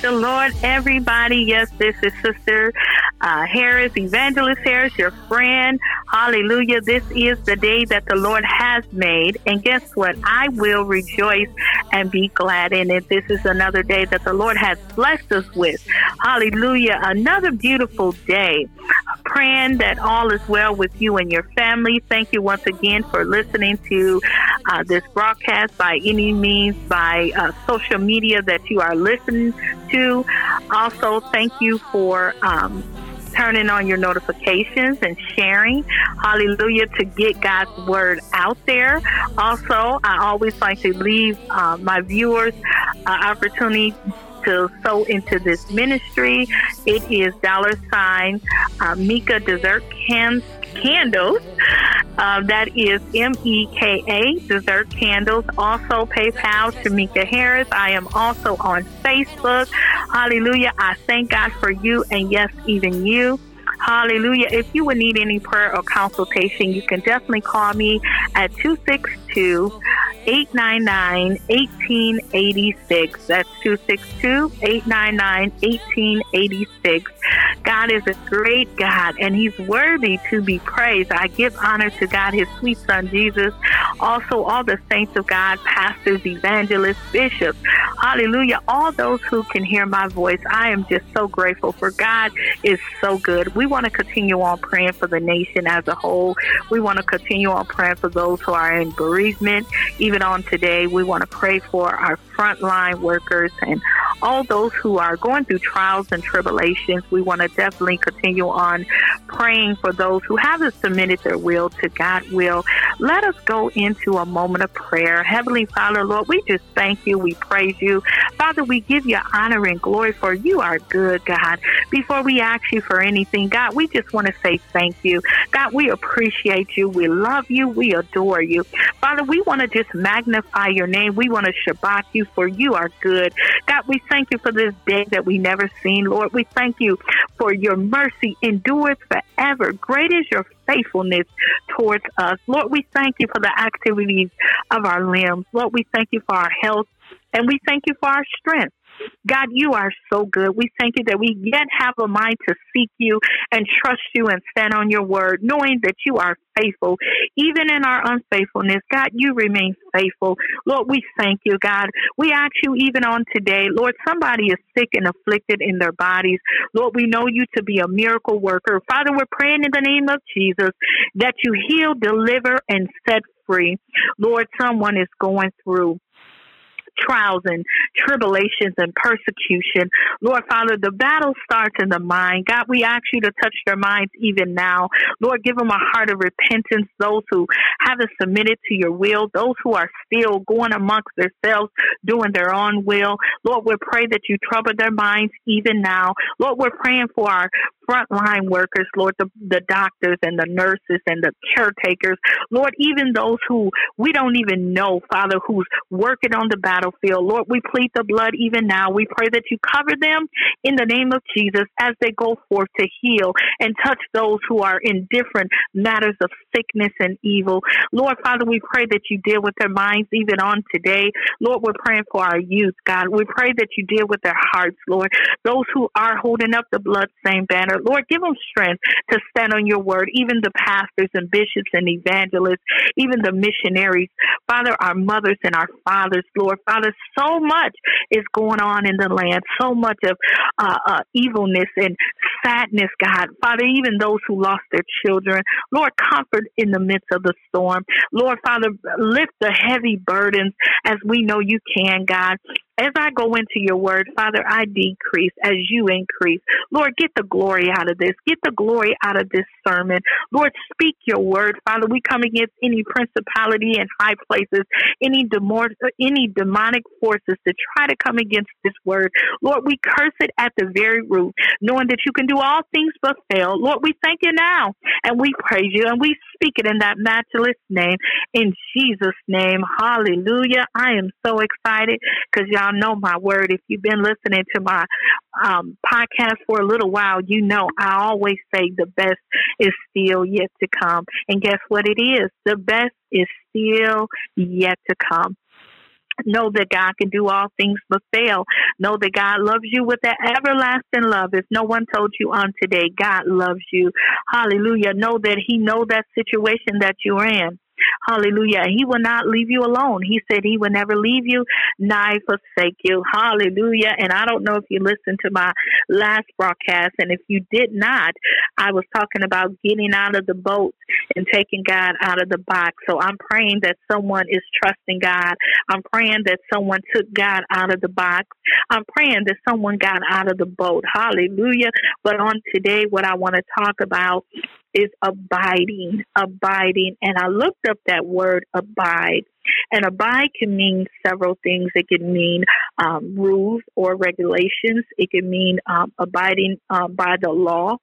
The Lord, everybody. Yes, this is Sister uh, Harris, Evangelist Harris, your friend. Hallelujah. This is the day that the Lord has made. And guess what? I will rejoice and be glad in it. This is another day that the Lord has blessed us with. Hallelujah. Another beautiful day. Praying that all is well with you and your family. Thank you once again for listening to uh, this broadcast by any means, by uh, social media that you are listening to. Also, thank you for um, turning on your notifications and sharing. Hallelujah to get God's word out there. Also, I always like to leave uh, my viewers uh, opportunity to sow into this ministry. It is dollar sign uh, Meka Dessert Cans Candles. Uh, that is M E K A Dessert Candles. Also, PayPal Shamika Harris. I am also on Facebook. Hallelujah. I thank God for you and yes, even you. Hallelujah. If you would need any prayer or consultation, you can definitely call me at 262 899 1886. That's 262 899 1886. God is a great God and He's worthy to be praised. I give honor to God, His sweet Son Jesus, also all the saints of God, pastors, evangelists, bishops. Hallelujah. All those who can hear my voice. I am just so grateful for God is so good. We want to continue on praying for the nation as a whole. We want to continue on praying for those who are in bereavement. Even on today, we want to pray for our frontline workers and all those who are going through trials and tribulations. We want to definitely continue on praying for those who haven't submitted their will to God's will. Let us go into a moment of prayer. Heavenly Father, Lord, we just thank you. We praise you. Father, we give you honor and glory for you are good, God. Before we ask you for anything, God, we just want to say thank you. God, we appreciate you. We love you. We adore you. Father, we want to just magnify your name. We want to shabach you for you are good. God, we thank you for this day that we never seen, Lord. We thank you for your mercy endures forever. Great is your faithfulness towards us. Lord, we thank you for the activities of our limbs. Lord, we thank you for our health and we thank you for our strength. God, you are so good. We thank you that we yet have a mind to seek you and trust you and stand on your word, knowing that you are faithful. Even in our unfaithfulness, God, you remain faithful. Lord, we thank you, God. We ask you even on today, Lord, somebody is sick and afflicted in their bodies. Lord, we know you to be a miracle worker. Father, we're praying in the name of Jesus that you heal, deliver, and set free. Lord, someone is going through trials and tribulations and persecution. Lord Father, the battle starts in the mind. God, we ask you to touch their minds even now. Lord, give them a heart of repentance. Those who haven't submitted to your will, those who are still going amongst themselves, doing their own will. Lord, we pray that you trouble their minds even now. Lord, we're praying for our frontline workers, Lord, the, the doctors and the nurses and the caretakers, Lord, even those who we don't even know, Father, who's working on the battlefield. Lord, we plead the blood even now. We pray that you cover them in the name of Jesus as they go forth to heal and touch those who are in different matters of sickness and evil. Lord, Father, we pray that you deal with their minds even on today. Lord, we're praying for our youth, God. We pray that you deal with their hearts, Lord. Those who are holding up the blood-stained banner, Lord, give them strength to stand on your word, even the pastors and bishops and evangelists, even the missionaries. Father, our mothers and our fathers, Lord. Father, so much is going on in the land, so much of uh, uh, evilness and sadness, God. Father, even those who lost their children, Lord, comfort in the midst of the storm. Lord, Father, lift the heavy burdens as we know you can, God. As I go into your word, Father, I decrease as you increase. Lord, get the glory out of this. Get the glory out of this sermon. Lord, speak your word. Father, we come against any principality in high places, any, demor- any demonic forces to try to come against this word. Lord, we curse it at the very root, knowing that you can do all things but fail. Lord, we thank you now and we praise you and we speak it in that matchless name. In Jesus' name, hallelujah. I am so excited because y'all y'all know my word. If you've been listening to my um, podcast for a little while, you know I always say the best is still yet to come. And guess what it is? The best is still yet to come. Know that God can do all things but fail. Know that God loves you with that everlasting love. If no one told you on today, God loves you. Hallelujah. Know that He know that situation that you're in. Hallelujah. He will not leave you alone. He said he will never leave you, nor forsake you. Hallelujah. And I don't know if you listened to my last broadcast, and if you did not, I was talking about getting out of the boat and taking God out of the box. So I'm praying that someone is trusting God. I'm praying that someone took God out of the box. I'm praying that someone got out of the boat. Hallelujah. But on today, what I want to talk about is abiding, abiding. And I looked up that word abide. And abide can mean several things. It can mean um, rules or regulations. It can mean um, abiding uh, by the law.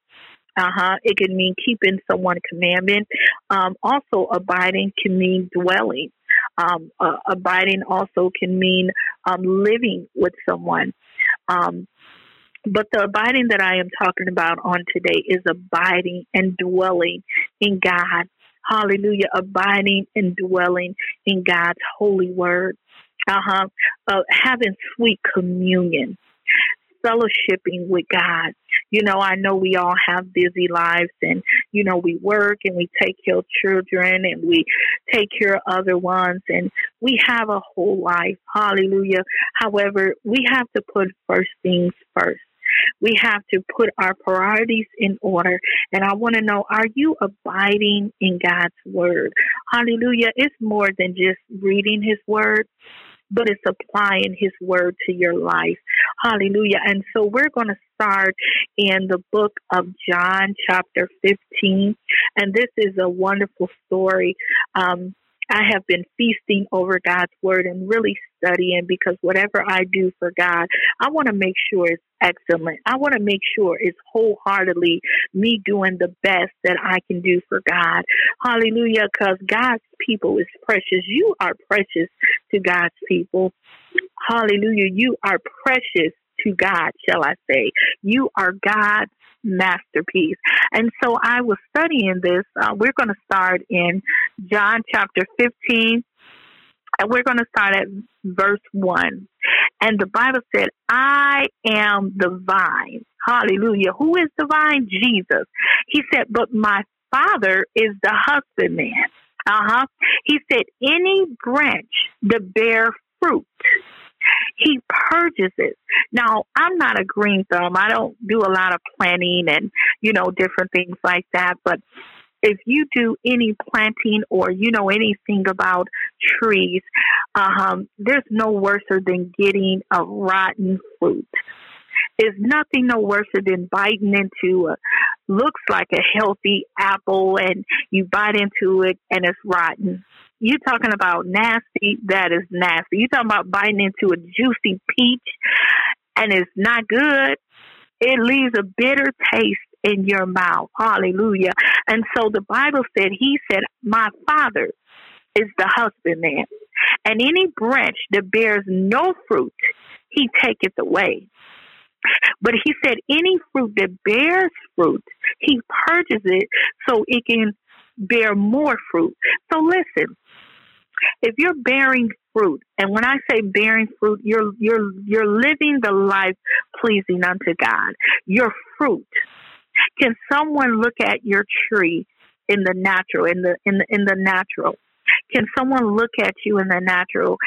Uh huh. It can mean keeping someone commandment. Um, also, abiding can mean dwelling. Um, uh, abiding also can mean um, living with someone. Um, but the abiding that I am talking about on today is abiding and dwelling in God. Hallelujah. Abiding and dwelling in God's holy word. Uh-huh. Uh, having sweet communion, fellowshipping with God. You know, I know we all have busy lives and, you know, we work and we take care of children and we take care of other ones and we have a whole life. Hallelujah. However, we have to put first things first. We have to put our priorities in order. And I want to know are you abiding in God's word? Hallelujah. It's more than just reading his word but it's applying his word to your life. Hallelujah. And so we're going to start in the book of John, chapter 15. And this is a wonderful story. Um, I have been feasting over God's word and really studying because whatever I do for God, I want to make sure it's excellent. I want to make sure it's wholeheartedly me doing the best that I can do for God. Hallelujah. Because God's people is precious. You are precious to God's people. Hallelujah. You are precious to God, shall I say. You are God's masterpiece. And so I was studying this. Uh, we're going to start in John chapter 15, and we're going to start at verse 1. And the Bible said, I am the vine. Hallelujah. Who is the vine? Jesus. He said, But my Father is the husbandman. Uh huh. He said, Any branch that bear fruit, he purges it. Now, I'm not a green thumb. I don't do a lot of planting and, you know, different things like that. But if you do any planting or you know anything about trees, um, there's no worse than getting a rotten fruit. It's nothing no worse than biting into a looks like a healthy apple and you bite into it and it's rotten. You're talking about nasty, that is nasty. You're talking about biting into a juicy peach and it's not good. It leaves a bitter taste in your mouth. Hallelujah. And so the Bible said, He said, My Father is the husbandman, and any branch that bears no fruit, He taketh away. But he said, any fruit that bears fruit, he purges it so it can bear more fruit. So listen, if you're bearing fruit, and when I say bearing fruit, you're you're you're living the life pleasing unto God. Your fruit. Can someone look at your tree in the natural, in the in the in the natural? Can someone look at you in the natural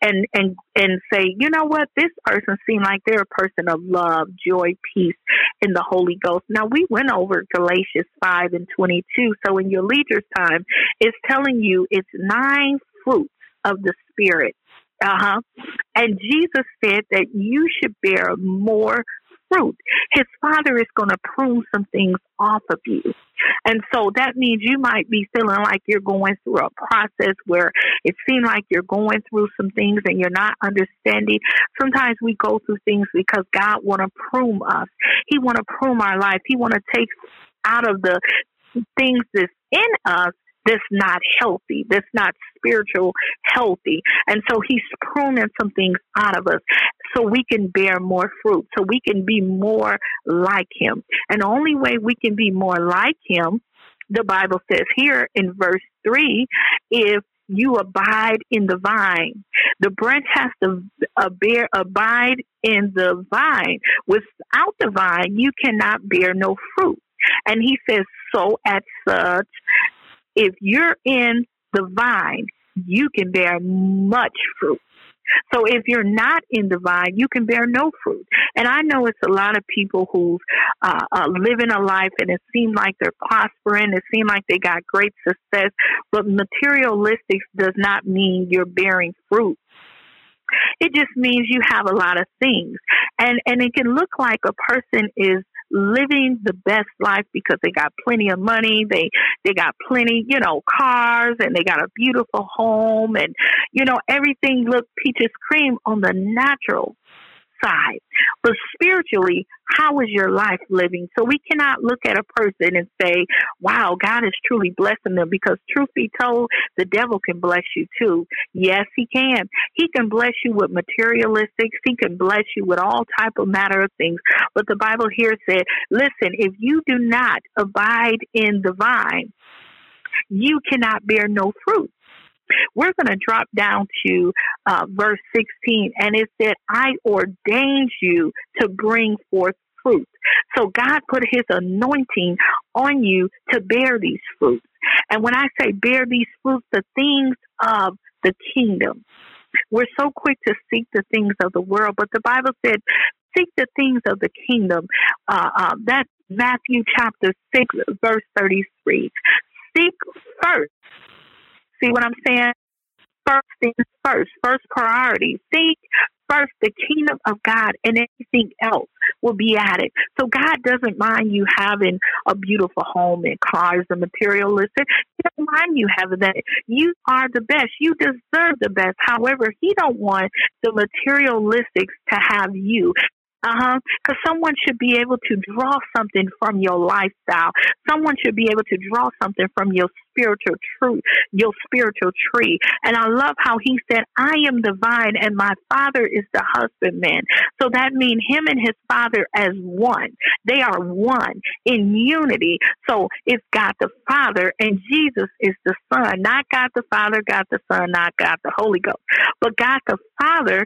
and and and say, you know what, this person seems like they're a person of love, joy, peace, in the Holy Ghost. Now we went over Galatians five and twenty two. So in your leader's time, it's telling you it's nine fruits of the Spirit. Uh huh. And Jesus said that you should bear more fruit. His father is going to prune some things off of you. And so that means you might be feeling like you're going through a process where it seems like you're going through some things and you're not understanding. Sometimes we go through things because God want to prune us. He want to prune our life. He want to take out of the things that's in us that's not healthy, that's not spiritual healthy. And so he's pruning some things out of us so we can bear more fruit, so we can be more like him. And the only way we can be more like him, the Bible says here in verse 3, if you abide in the vine. The branch has to uh, bear abide in the vine. Without the vine, you cannot bear no fruit. And he says, so at such, if you're in the vine, you can bear much fruit. So if you're not in the vine, you can bear no fruit. And I know it's a lot of people who uh, uh, living a life and it seems like they're prospering. It seems like they got great success, but materialistic does not mean you're bearing fruit. It just means you have a lot of things. And and it can look like a person is living the best life because they got plenty of money, they they got plenty, you know, cars and they got a beautiful home and you know everything looked peaches cream on the natural side. But spiritually, how is your life living? So we cannot look at a person and say, wow, God is truly blessing them because truth be told, the devil can bless you too. Yes, he can. He can bless you with materialistics. He can bless you with all type of matter of things. But the Bible here said, listen, if you do not abide in the vine, you cannot bear no fruit. We're going to drop down to uh, verse 16, and it said, I ordained you to bring forth fruit. So God put his anointing on you to bear these fruits. And when I say bear these fruits, the things of the kingdom. We're so quick to seek the things of the world, but the Bible said, seek the things of the kingdom. Uh, uh, that's Matthew chapter 6, verse 33. Seek first See what I'm saying? First things first, first priority. Seek first the kingdom of God and anything else will be at it. So God doesn't mind you having a beautiful home and cars and materialistic. He doesn't mind you having that. You are the best. You deserve the best. However, he don't want the materialistics to have you. Uh huh. Because someone should be able to draw something from your lifestyle. Someone should be able to draw something from your spiritual truth, your spiritual tree. And I love how he said, I am the vine and my father is the husbandman. So that means him and his father as one. They are one in unity. So it's God the Father and Jesus is the Son, not God the Father, God the Son, not God the Holy Ghost, but God the Father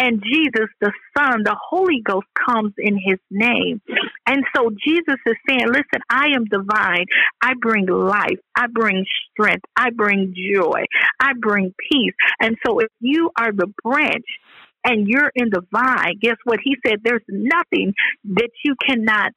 and Jesus, the Son, the Holy Ghost comes in his name. And so Jesus is saying, listen, I am divine. I bring life. I bring strength. I bring joy. I bring peace. And so if you are the branch, and you're in the vine, guess what? He said there's nothing that you cannot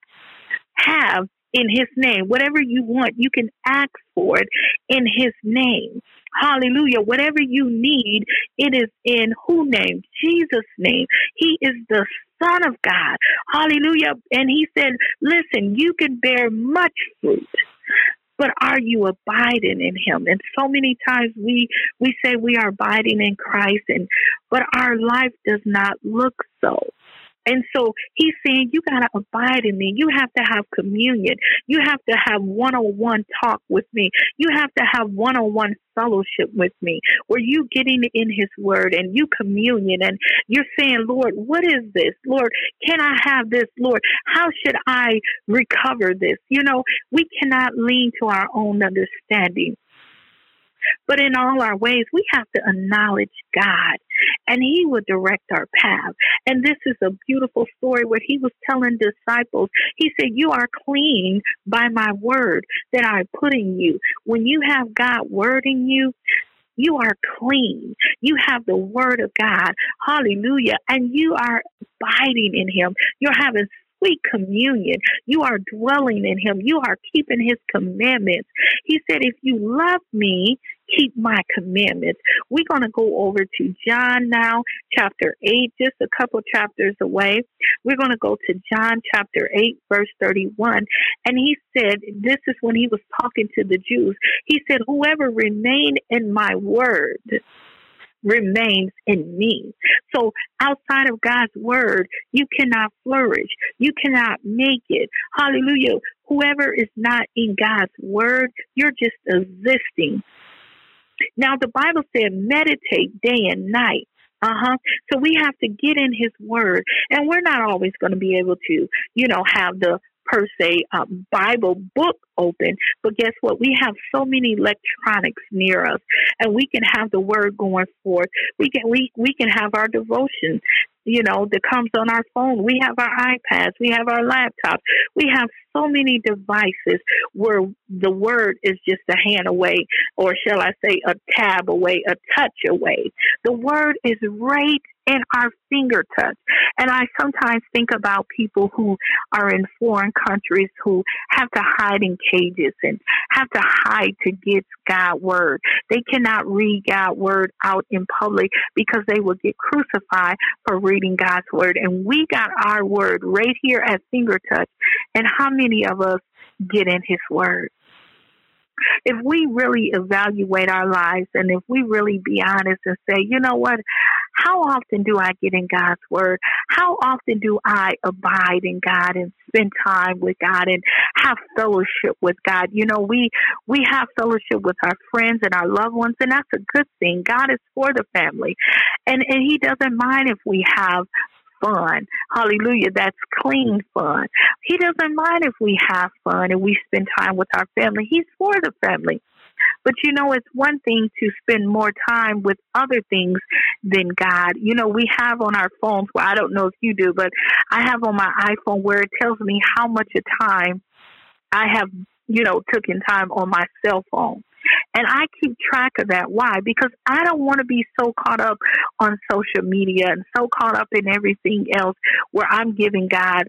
have in his name. Whatever you want, you can ask for it in his name. Hallelujah. Whatever you need, it is in who name? Jesus' name. He is the Son of God. Hallelujah. And he said, listen, you can bear much fruit. But are you abiding in him? And so many times we we say we are abiding in Christ and but our life does not look so. And so he's saying, you got to abide in me. You have to have communion. You have to have one on one talk with me. You have to have one on one fellowship with me where you getting in his word and you communion and you're saying, Lord, what is this? Lord, can I have this? Lord, how should I recover this? You know, we cannot lean to our own understanding. But in all our ways, we have to acknowledge God and He will direct our path. And this is a beautiful story where He was telling disciples, He said, You are clean by my word that I put in you. When you have God word in you, you are clean. You have the word of God. Hallelujah. And you are abiding in him. You're having sweet communion. You are dwelling in him. You are keeping his commandments. He said, if you love me, keep my commandments. We're going to go over to John now, chapter 8, just a couple chapters away. We're going to go to John chapter 8, verse 31. And he said, this is when he was talking to the Jews. He said, whoever remain in my word, remains in me. So outside of God's word, you cannot flourish. You cannot make it. Hallelujah. Whoever is not in God's word, you're just existing. Now the Bible said meditate day and night. Uh huh. So we have to get in His Word, and we're not always going to be able to, you know, have the per se uh, Bible book open, but guess what? We have so many electronics near us, and we can have the word going forth. We can we we can have our devotion you know, that comes on our phone. We have our iPads, we have our laptops, we have so many devices where the word is just a hand away, or shall I say, a tab away, a touch away. The word is right in our finger touch. And I sometimes think about people who are in foreign countries who have to hide in cages and have to hide to get God's word. They cannot read God's word out in public because they will get crucified for reading God's word. And we got our word right here at finger touch. And how many of us get in his word? if we really evaluate our lives and if we really be honest and say, you know what, how often do I get in God's word? How often do I abide in God and spend time with God and have fellowship with God? You know, we we have fellowship with our friends and our loved ones and that's a good thing. God is for the family. And and he doesn't mind if we have fun. Hallelujah. That's clean fun. He doesn't mind if we have fun and we spend time with our family. He's for the family. But you know, it's one thing to spend more time with other things than God. You know, we have on our phones, well, I don't know if you do, but I have on my iPhone where it tells me how much of time I have, you know, taken time on my cell phone. And I keep track of that. Why? Because I don't want to be so caught up on social media and so caught up in everything else where I'm giving God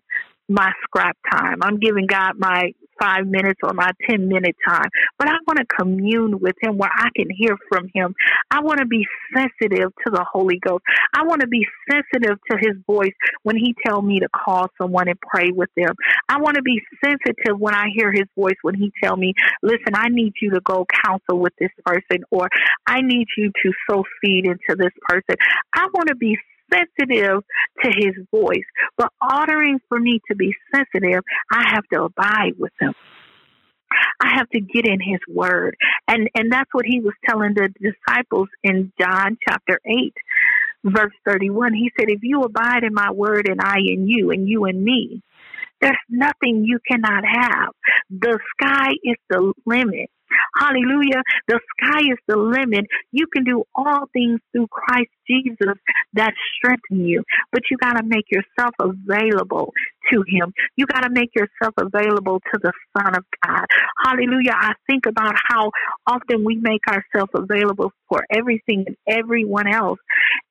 my scrap time. I'm giving God my five minutes or my 10 minute time, but I want to commune with Him where I can hear from Him. I want to be sensitive to the Holy Ghost. I want to be sensitive to His voice when He tell me to call someone and pray with them. I want to be sensitive when I hear His voice when He tell me, listen, I need you to go counsel with this person or I need you to sow seed into this person. I want to be sensitive to his voice. But ordering for me to be sensitive, I have to abide with him. I have to get in his word. And and that's what he was telling the disciples in John chapter 8 verse 31. He said if you abide in my word and I in you and you in me, there's nothing you cannot have. The sky is the limit. Hallelujah. The sky is the limit. You can do all things through Christ Jesus that strengthen you. But you got to make yourself available to Him. You got to make yourself available to the Son of God. Hallelujah. I think about how often we make ourselves available for everything and everyone else,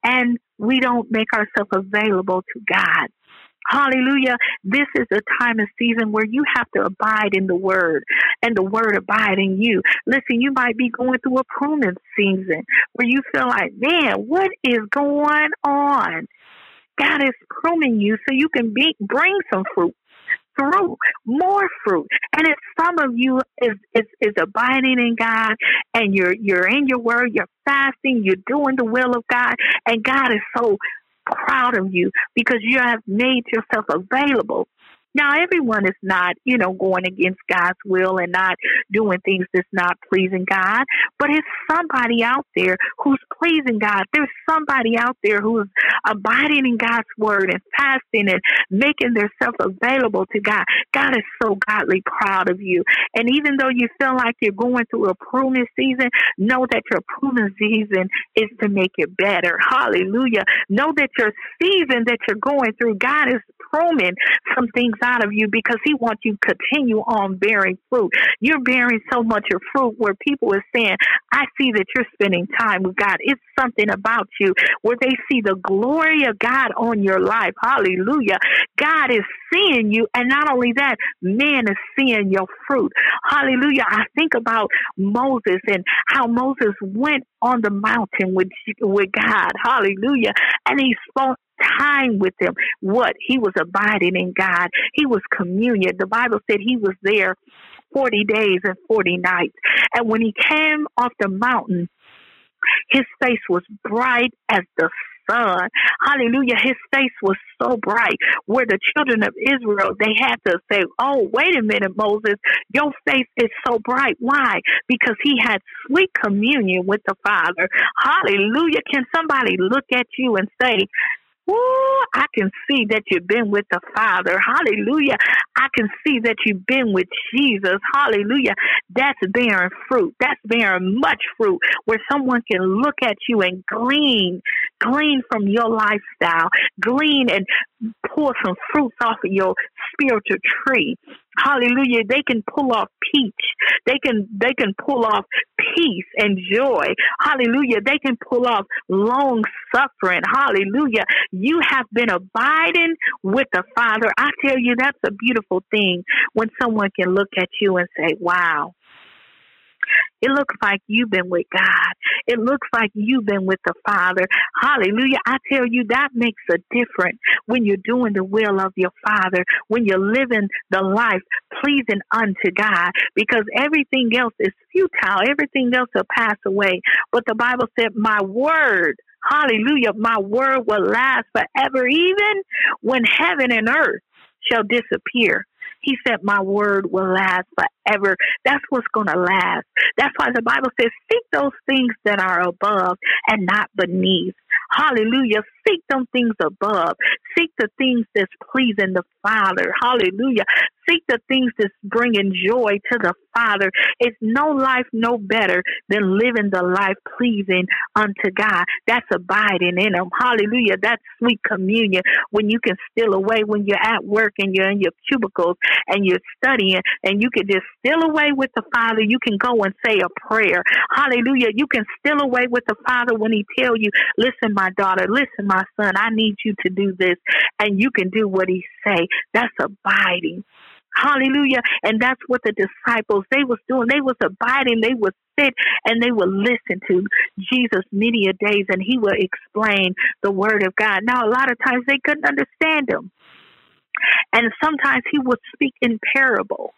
and we don't make ourselves available to God. Hallelujah. This is a time and season where you have to abide in the word and the word abide in you. Listen, you might be going through a pruning season where you feel like, man, what is going on? God is pruning you so you can be, bring some fruit through more fruit. And if some of you is, is, is abiding in God and you're, you're in your word, you're fasting, you're doing the will of God, and God is so proud of you because you have made yourself available now, everyone is not, you know, going against God's will and not doing things that's not pleasing God, but it's somebody out there who's pleasing God. There's somebody out there who's abiding in God's word and fasting and making themselves available to God. God is so godly proud of you. And even though you feel like you're going through a pruning season, know that your pruning season is to make it better. Hallelujah. Know that your season that you're going through, God is pruning some things out of you because He wants you to continue on bearing fruit. You're bearing so much of fruit where people are saying, I see that you're spending time with God. It's something about you where they see the glory of God on your life. Hallelujah. God is seeing you. And not only that, man is seeing your fruit. Hallelujah. I think about Moses and how Moses went on the mountain with, with God. Hallelujah. And he spoke time with him. What? He was abiding in God. He was communion. The Bible said he was there 40 days and 40 nights. And when he came off the mountain, his face was bright as the sun. Hallelujah. His face was so bright where the children of Israel, they had to say, Oh, wait a minute, Moses, your face is so bright. Why? Because he had sweet communion with the Father. Hallelujah. Can somebody look at you and say, Ooh, I can see that you've been with the Father. Hallelujah. I can see that you've been with Jesus. Hallelujah. That's bearing fruit. That's bearing much fruit where someone can look at you and glean, glean from your lifestyle, glean and pull some fruits off of your spiritual tree. Hallelujah. They can pull off peace. They can they can pull off peace and joy. Hallelujah. They can pull off long suffering. Hallelujah. You have been abiding with the Father. I tell you that's a beautiful thing when someone can look at you and say, "Wow, it looks like you've been with God. It looks like you've been with the Father. Hallelujah. I tell you, that makes a difference when you're doing the will of your Father, when you're living the life pleasing unto God, because everything else is futile. Everything else will pass away. But the Bible said, My word, hallelujah, my word will last forever, even when heaven and earth shall disappear. He said, My word will last forever. That's what's going to last. That's why the Bible says, Seek those things that are above and not beneath. Hallelujah. Seek them things above. Seek the things that's pleasing the Father. Hallelujah. Seek the things that's bringing joy to the Father. It's no life no better than living the life pleasing unto God. That's abiding in Him. Hallelujah. That's sweet communion when you can steal away when you're at work and you're in your cubicles and you're studying and you can just steal away with the Father. You can go and say a prayer. Hallelujah. You can steal away with the Father when He tell you, listen, my daughter, listen, my son, I need you to do this. And you can do what He say. That's abiding. Hallelujah. And that's what the disciples, they was doing. They was abiding. They would sit and they would listen to Jesus many a days and he would explain the word of God. Now, a lot of times they couldn't understand him. And sometimes he would speak in parable.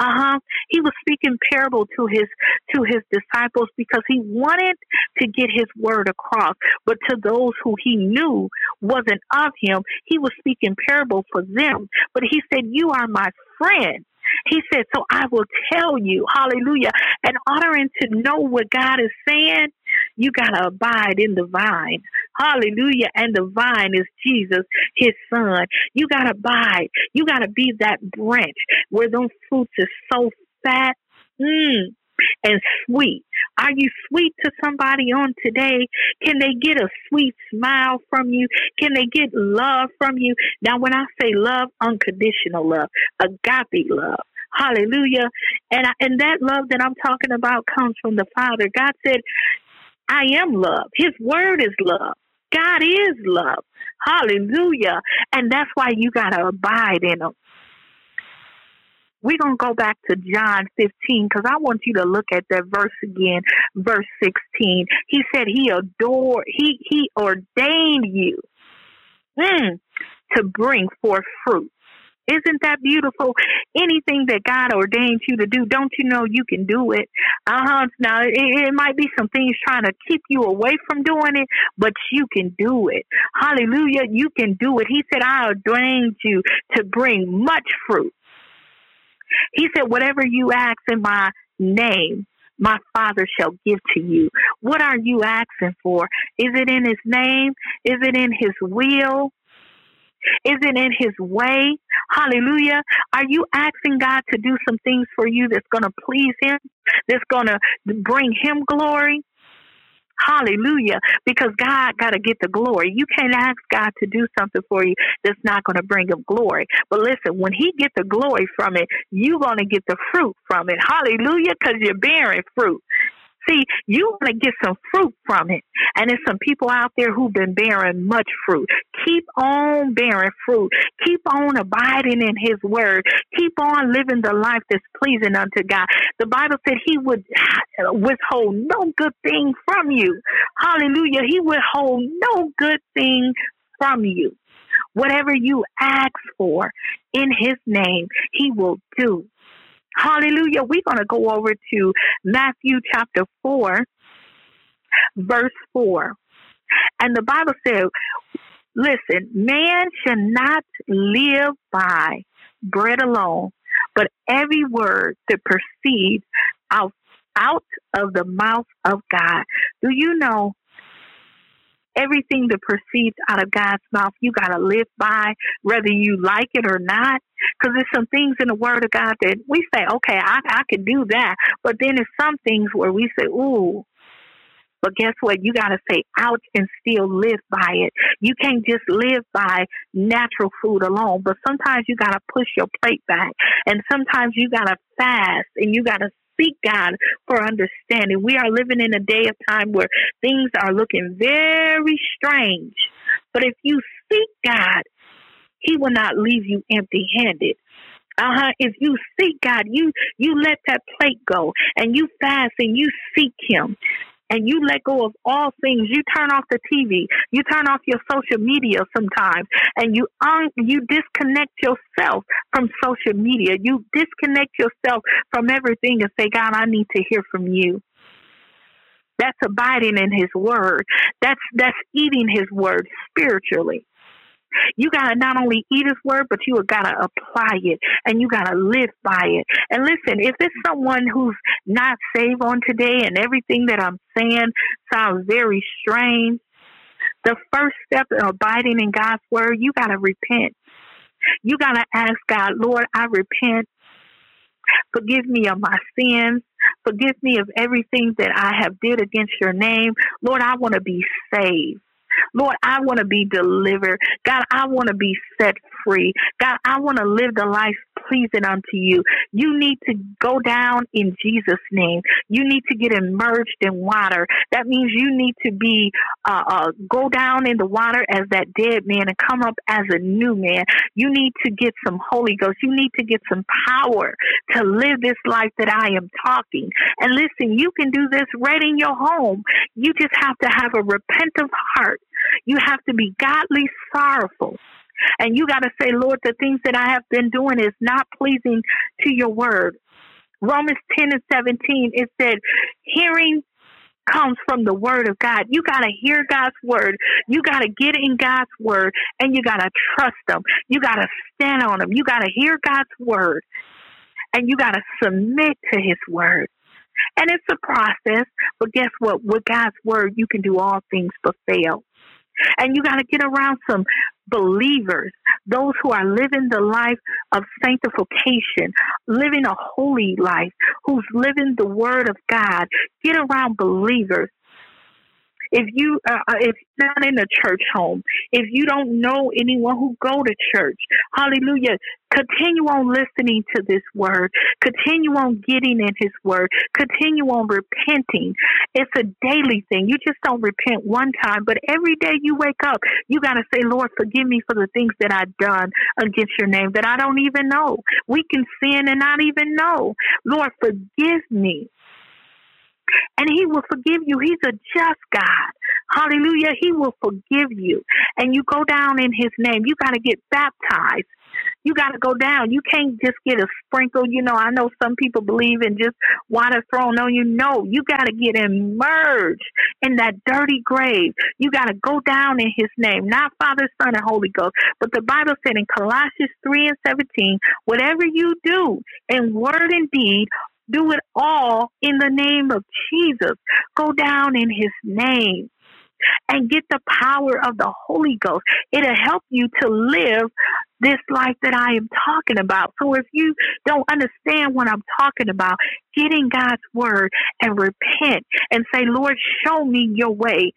Uh huh. He was speaking parable to his to his disciples because he wanted to get his word across. But to those who he knew wasn't of him, he was speaking parable for them. But he said, "You are my friend." He said, So I will tell you, hallelujah. And honoring to know what God is saying, you got to abide in the vine. Hallelujah. And the vine is Jesus, his son. You got to abide. You got to be that branch where those fruits are so fat. Mm, and sweet. Are you sweet to somebody on today? Can they get a sweet smile from you? Can they get love from you? Now, when I say love, unconditional love, agape love. Hallelujah. And I, and that love that I'm talking about comes from the Father. God said, I am love. His word is love. God is love. Hallelujah. And that's why you got to abide in him. We're going to go back to John 15 because I want you to look at that verse again, verse 16. He said he adored, he, he ordained you mm, to bring forth fruit. Isn't that beautiful? Anything that God ordains you to do, don't you know you can do it? Uh huh. Now, it, it might be some things trying to keep you away from doing it, but you can do it. Hallelujah. You can do it. He said, I ordained you to bring much fruit. He said, whatever you ask in my name, my Father shall give to you. What are you asking for? Is it in His name? Is it in His will? Is it in His way? Hallelujah. Are you asking God to do some things for you that's going to please Him, that's going to bring Him glory? Hallelujah. Because God got to get the glory. You can't ask God to do something for you that's not going to bring him glory. But listen, when he get the glory from it, you're going to get the fruit from it. Hallelujah. Because you're bearing fruit. See, you want to get some fruit from it. And there's some people out there who've been bearing much fruit. Keep on bearing fruit. Keep on abiding in His word. Keep on living the life that's pleasing unto God. The Bible said He would withhold no good thing from you. Hallelujah. He withhold no good thing from you. Whatever you ask for in His name, He will do. Hallelujah. We're going to go over to Matthew chapter 4, verse 4. And the Bible says, listen, man should not live by bread alone, but every word that proceeds out, out of the mouth of God. Do you know Everything that proceeds out of God's mouth, you got to live by, whether you like it or not. Because there's some things in the Word of God that we say, okay, I, I can do that. But then there's some things where we say, ooh, but guess what? You got to say ouch and still live by it. You can't just live by natural food alone, but sometimes you got to push your plate back. And sometimes you got to fast and you got to seek God for understanding. We are living in a day of time where things are looking very strange. But if you seek God, He will not leave you empty handed. Uh-huh. If you seek God, you you let that plate go and you fast and you seek him and you let go of all things. You turn off the TV. You turn off your social media sometimes, and you un- you disconnect yourself from social media. You disconnect yourself from everything and say, God, I need to hear from you. That's abiding in His Word. That's that's eating His Word spiritually. You got to not only eat his word, but you got to apply it and you got to live by it. And listen, if it's someone who's not saved on today and everything that I'm saying sounds very strange, the first step in abiding in God's word, you got to repent. You got to ask God, Lord, I repent. Forgive me of my sins. Forgive me of everything that I have did against your name. Lord, I want to be saved. Lord, I want to be delivered. God, I want to be set free. God, I want to live the life pleasing unto you. You need to go down in Jesus' name. You need to get immersed in water. That means you need to be, uh, uh, go down in the water as that dead man and come up as a new man. You need to get some Holy Ghost. You need to get some power to live this life that I am talking. And listen, you can do this right in your home. You just have to have a repentant heart. You have to be godly sorrowful. And you got to say, Lord, the things that I have been doing is not pleasing to your word. Romans 10 and 17, it said, hearing comes from the word of God. You got to hear God's word. You got to get in God's word and you got to trust him. You got to stand on him. You got to hear God's word and you got to submit to his word. And it's a process, but guess what? With God's word, you can do all things but fail. And you got to get around some believers, those who are living the life of sanctification, living a holy life, who's living the word of God. Get around believers if you uh, uh, if not in a church home, if you don't know anyone who go to church, hallelujah, continue on listening to this word. Continue on getting in his word. Continue on repenting. It's a daily thing. You just don't repent one time, but every day you wake up, you got to say, Lord, forgive me for the things that I've done against your name that I don't even know. We can sin and not even know. Lord, forgive me and he will forgive you. He's a just God. Hallelujah. He will forgive you. And you go down in his name. You got to get baptized. You got to go down. You can't just get a sprinkle. You know, I know some people believe in just water thrown on you. No, you got to get immersed in that dirty grave. You got to go down in his name, not Father, Son, and Holy Ghost. But the Bible said in Colossians 3 and 17, whatever you do in word and deed, do it all in the name of Jesus. Go down in his name and get the power of the Holy Ghost. It'll help you to live this life that I am talking about. So if you don't understand what I'm talking about, get in God's word and repent and say, Lord, show me your way.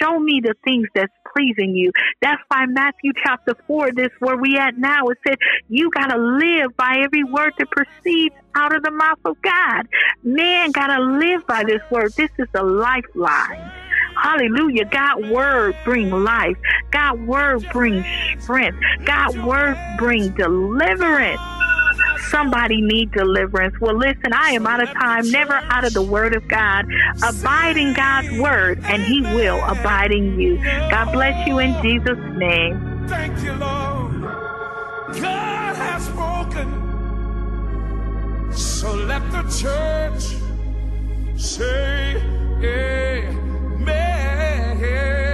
Show me the things that's pleasing you. That's why Matthew chapter 4, this where we at now, it said, you got to live by every word that proceeds out of the mouth of God. Man got to live by this word. This is a lifeline. Hallelujah. God word bring life. God word bring strength. God word bring deliverance. Somebody need deliverance. Well, listen, I am out of time, never out of the word of God. Abide in God's word, and he will abide in you. God bless you in Jesus' name. Thank you, Lord. God has spoken. So let the church say, yeah man.